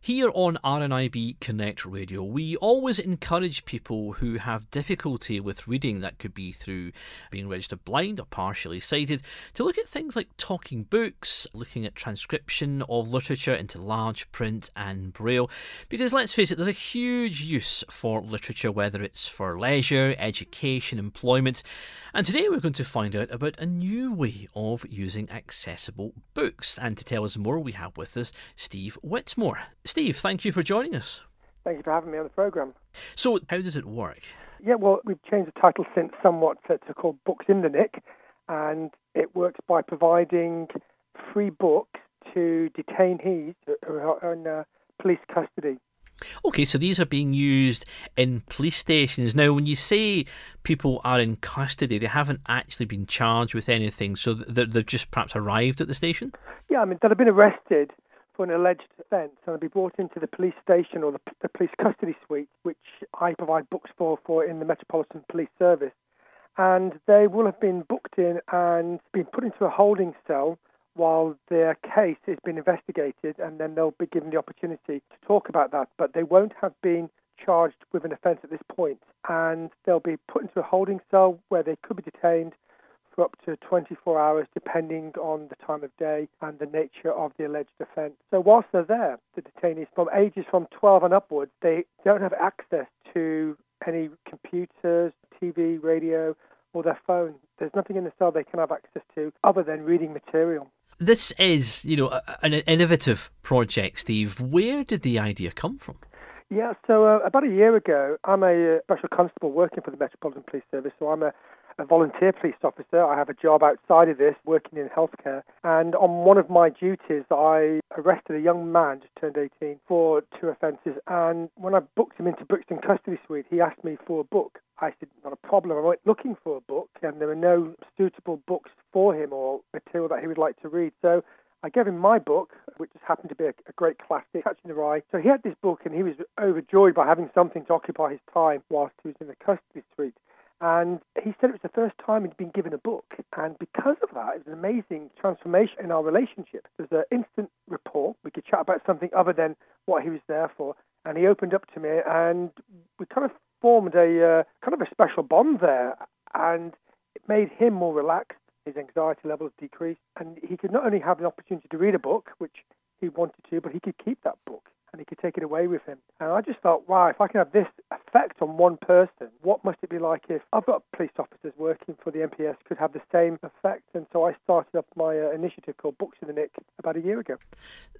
Here on RNIB Connect Radio, we always encourage people who have difficulty with reading, that could be through being registered blind or partially sighted, to look at things like talking books, looking at transcription of literature into large print and braille. Because let's face it, there's a huge use for literature, whether it's for leisure, education, employment. And today we're going to find out about a new way of using accessible books. And to tell us more, we have with us Steve Whitmore. Steve, thank you for joining us. Thank you for having me on the programme. So, how does it work? Yeah, well, we've changed the title since somewhat to, to called Books in the Nick, and it works by providing free books to detainees who are in uh, police custody. Okay, so these are being used in police stations. Now, when you say people are in custody, they haven't actually been charged with anything, so they've just perhaps arrived at the station? Yeah, I mean, they've been arrested for an alleged offence and they'll be brought into the police station or the, the police custody suite, which I provide books for, for in the Metropolitan Police Service. And they will have been booked in and been put into a holding cell while their case is being investigated, and then they'll be given the opportunity to talk about that. But they won't have been charged with an offence at this point, and they'll be put into a holding cell where they could be detained for up to 24 hours, depending on the time of day and the nature of the alleged offence. So, whilst they're there, the detainees from ages from 12 and upwards, they don't have access to any computers, TV, radio, or their phone. There's nothing in the cell they can have access to other than reading material. This is, you know, an innovative project, Steve. Where did the idea come from? Yeah, so uh, about a year ago, I'm a uh, special constable working for the Metropolitan Police Service, so I'm a a volunteer police officer. I have a job outside of this, working in healthcare. And on one of my duties, I arrested a young man, just turned 18, for two offences. And when I booked him into Brixton Custody Suite, he asked me for a book. I said, not a problem. I went looking for a book, and there were no suitable books for him or material that he would like to read. So I gave him my book, which just happened to be a, a, great classic, Catching the Rye. So he had this book and he was overjoyed by having something to occupy his time whilst he was in the custody suite. And he said it was the first time he'd been given a book. And because of that, it was an amazing transformation in our relationship. There was an instant rapport. We could chat about something other than what he was there for. And he opened up to me, and we kind of formed a uh, kind of a special bond there. And it made him more relaxed. His anxiety levels decreased. And he could not only have the opportunity to read a book, which he wanted to, but he could keep that book and he could take it away with him. And I just thought, wow, if I can have this effect on one person, what must it be like if I've got police officers working for the MPS could have the same effect? And so I started up my uh, initiative called Books in the Nick about a year ago.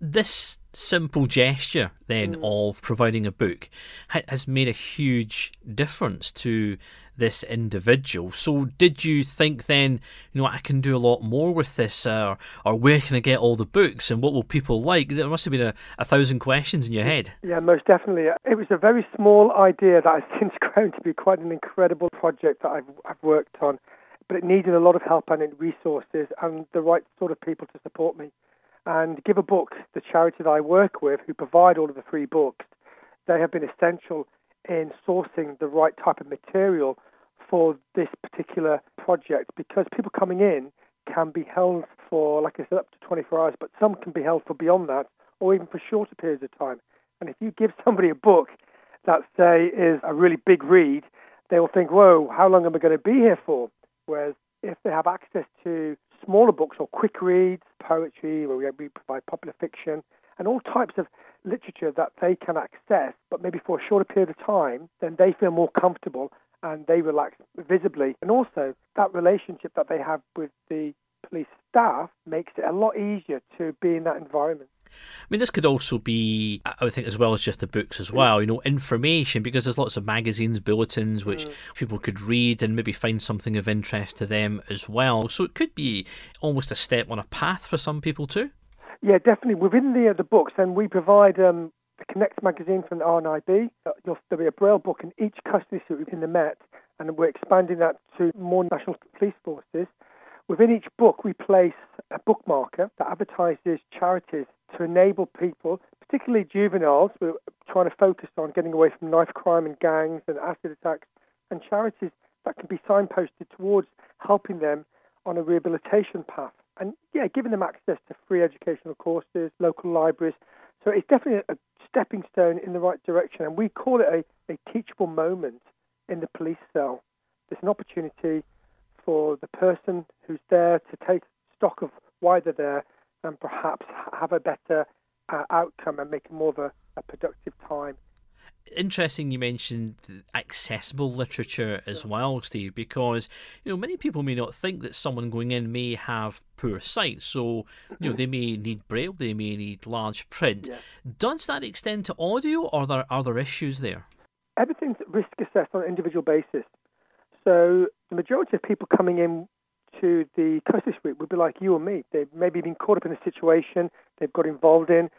This simple gesture, then, mm. of providing a book has made a huge difference to this individual. So, did you think then, you know, I can do a lot more with this, uh, or where can I get all the books, and what will people like? There must have been a, a thousand questions in your head. Yeah, most definitely. It was a very small idea that has since grown to be quite an incredible project that I've, I've worked on, but it needed a lot of help and resources and the right sort of people to support me. And Give a Book, the charity that I work with, who provide all of the free books, they have been essential in sourcing the right type of material for this particular project because people coming in can be held for, like I said, up to 24 hours, but some can be held for beyond that or even for shorter periods of time. And if you give somebody a book that, say, is a really big read, they will think, whoa, how long am I going to be here for? Whereas if they have access to smaller books or quick reads, poetry, where we provide popular fiction, and all types of literature that they can access, but maybe for a shorter period of time, then they feel more comfortable and they relax visibly. And also, that relationship that they have with the police staff makes it a lot easier to be in that environment. I mean, this could also be, I would think, as well as just the books as well, you know, information, because there's lots of magazines, bulletins, which mm. people could read and maybe find something of interest to them as well. So it could be almost a step on a path for some people too. Yeah, definitely. Within the uh, the books, and we provide um, the Connect magazine from the RNIB. Uh, there'll be a braille book in each custody suite in the Met, and we're expanding that to more national police forces. Within each book, we place a bookmarker that advertises charities to enable people, particularly juveniles, we're trying to focus on getting away from knife crime and gangs and acid attacks, and charities that can be signposted towards helping them on a rehabilitation path. And yeah, giving them access to free educational courses, local libraries. So it's definitely a stepping stone in the right direction. And we call it a, a teachable moment in the police cell. There's an opportunity for the person who's there to take stock of why they're there and perhaps have a better uh, outcome and make more of a, a productive time interesting you mentioned accessible literature as well, Steve, because you know many people may not think that someone going in may have poor sight, so you know they may need braille, they may need large print. Yeah. Does that extend to audio, or are there other issues there? Everything's risk assessed on an individual basis. So the majority of people coming in to the custody suite would be like you or me. They've maybe been caught up in a situation they've got involved in.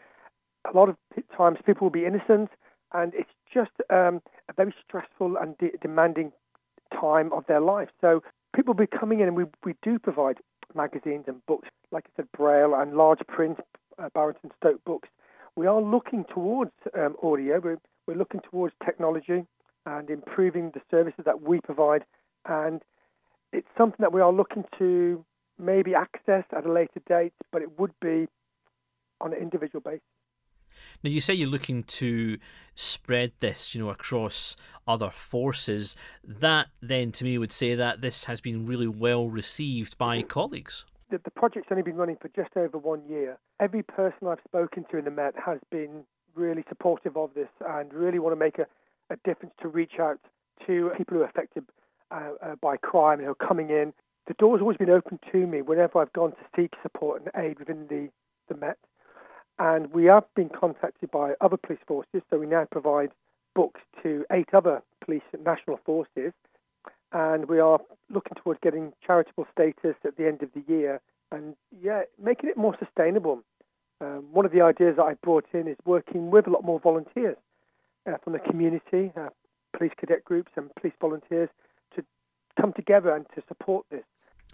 A lot of times people will be innocent and it's just um, a very stressful and de- demanding time of their life. So people will be coming in, and we, we do provide magazines and books, like I said, Braille and large print, uh, Barrington Stoke books. We are looking towards um, audio. We're, we're looking towards technology and improving the services that we provide. And it's something that we are looking to maybe access at a later date, but it would be on an individual basis. Now, you say you're looking to spread this, you know, across other forces. That then, to me, would say that this has been really well received by colleagues. The, the project's only been running for just over one year. Every person I've spoken to in the Met has been really supportive of this and really want to make a, a difference to reach out to people who are affected uh, uh, by crime and who are coming in. The door's always been open to me whenever I've gone to seek support and aid within the, the Met. And we have been contacted by other police forces, so we now provide books to eight other police national forces. And we are looking towards getting charitable status at the end of the year and, yeah, making it more sustainable. Um, one of the ideas that I brought in is working with a lot more volunteers uh, from the community, uh, police cadet groups, and police volunteers to come together and to support this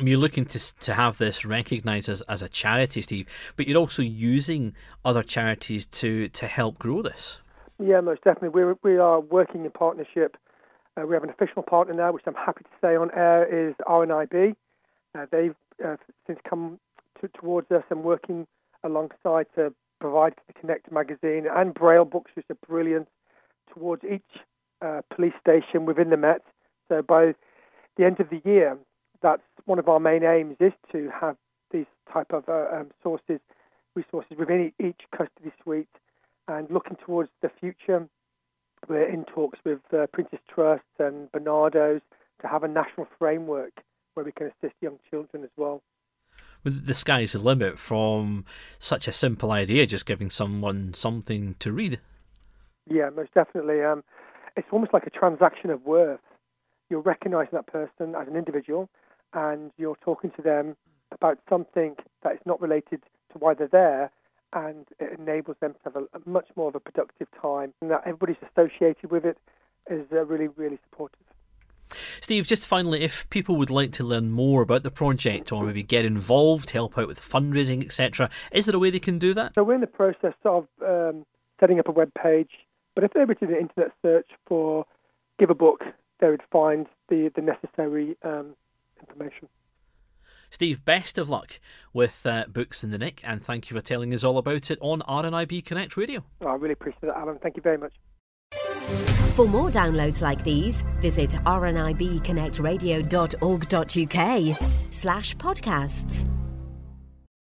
you're looking to to have this recognised as, as a charity, Steve, but you're also using other charities to, to help grow this. Yeah, most definitely. We we are working in partnership. Uh, we have an official partner now, which I'm happy to say on air is RNIB. Uh, they've uh, since come to, towards us and working alongside to provide the Connect magazine and Braille books, which are brilliant, towards each uh, police station within the Met. So by the end of the year, that's one of our main aims is to have these type of uh, um, sources, resources within each custody suite, and looking towards the future. We're in talks with uh, Prince's Trust and Barnardo's to have a national framework where we can assist young children as well. With the sky's the limit from such a simple idea, just giving someone something to read. Yeah, most definitely. Um, it's almost like a transaction of worth. You're recognizing that person as an individual, and you're talking to them about something that is not related to why they're there, and it enables them to have a, a much more of a productive time, and that everybody's associated with it is uh, really, really supportive. Steve, just finally, if people would like to learn more about the project or maybe get involved, help out with fundraising, etc., is there a way they can do that? So we're in the process of um, setting up a web page, but if they were to do an internet search for Give a Book, they would find the, the necessary um, information. Steve, best of luck with uh, Books in the Nick, and thank you for telling us all about it on RNIB Connect Radio. Oh, I really appreciate it, Allan. Thank you very much. For more downloads like these, visit rnibconnectradio.org.uk slash podcasts.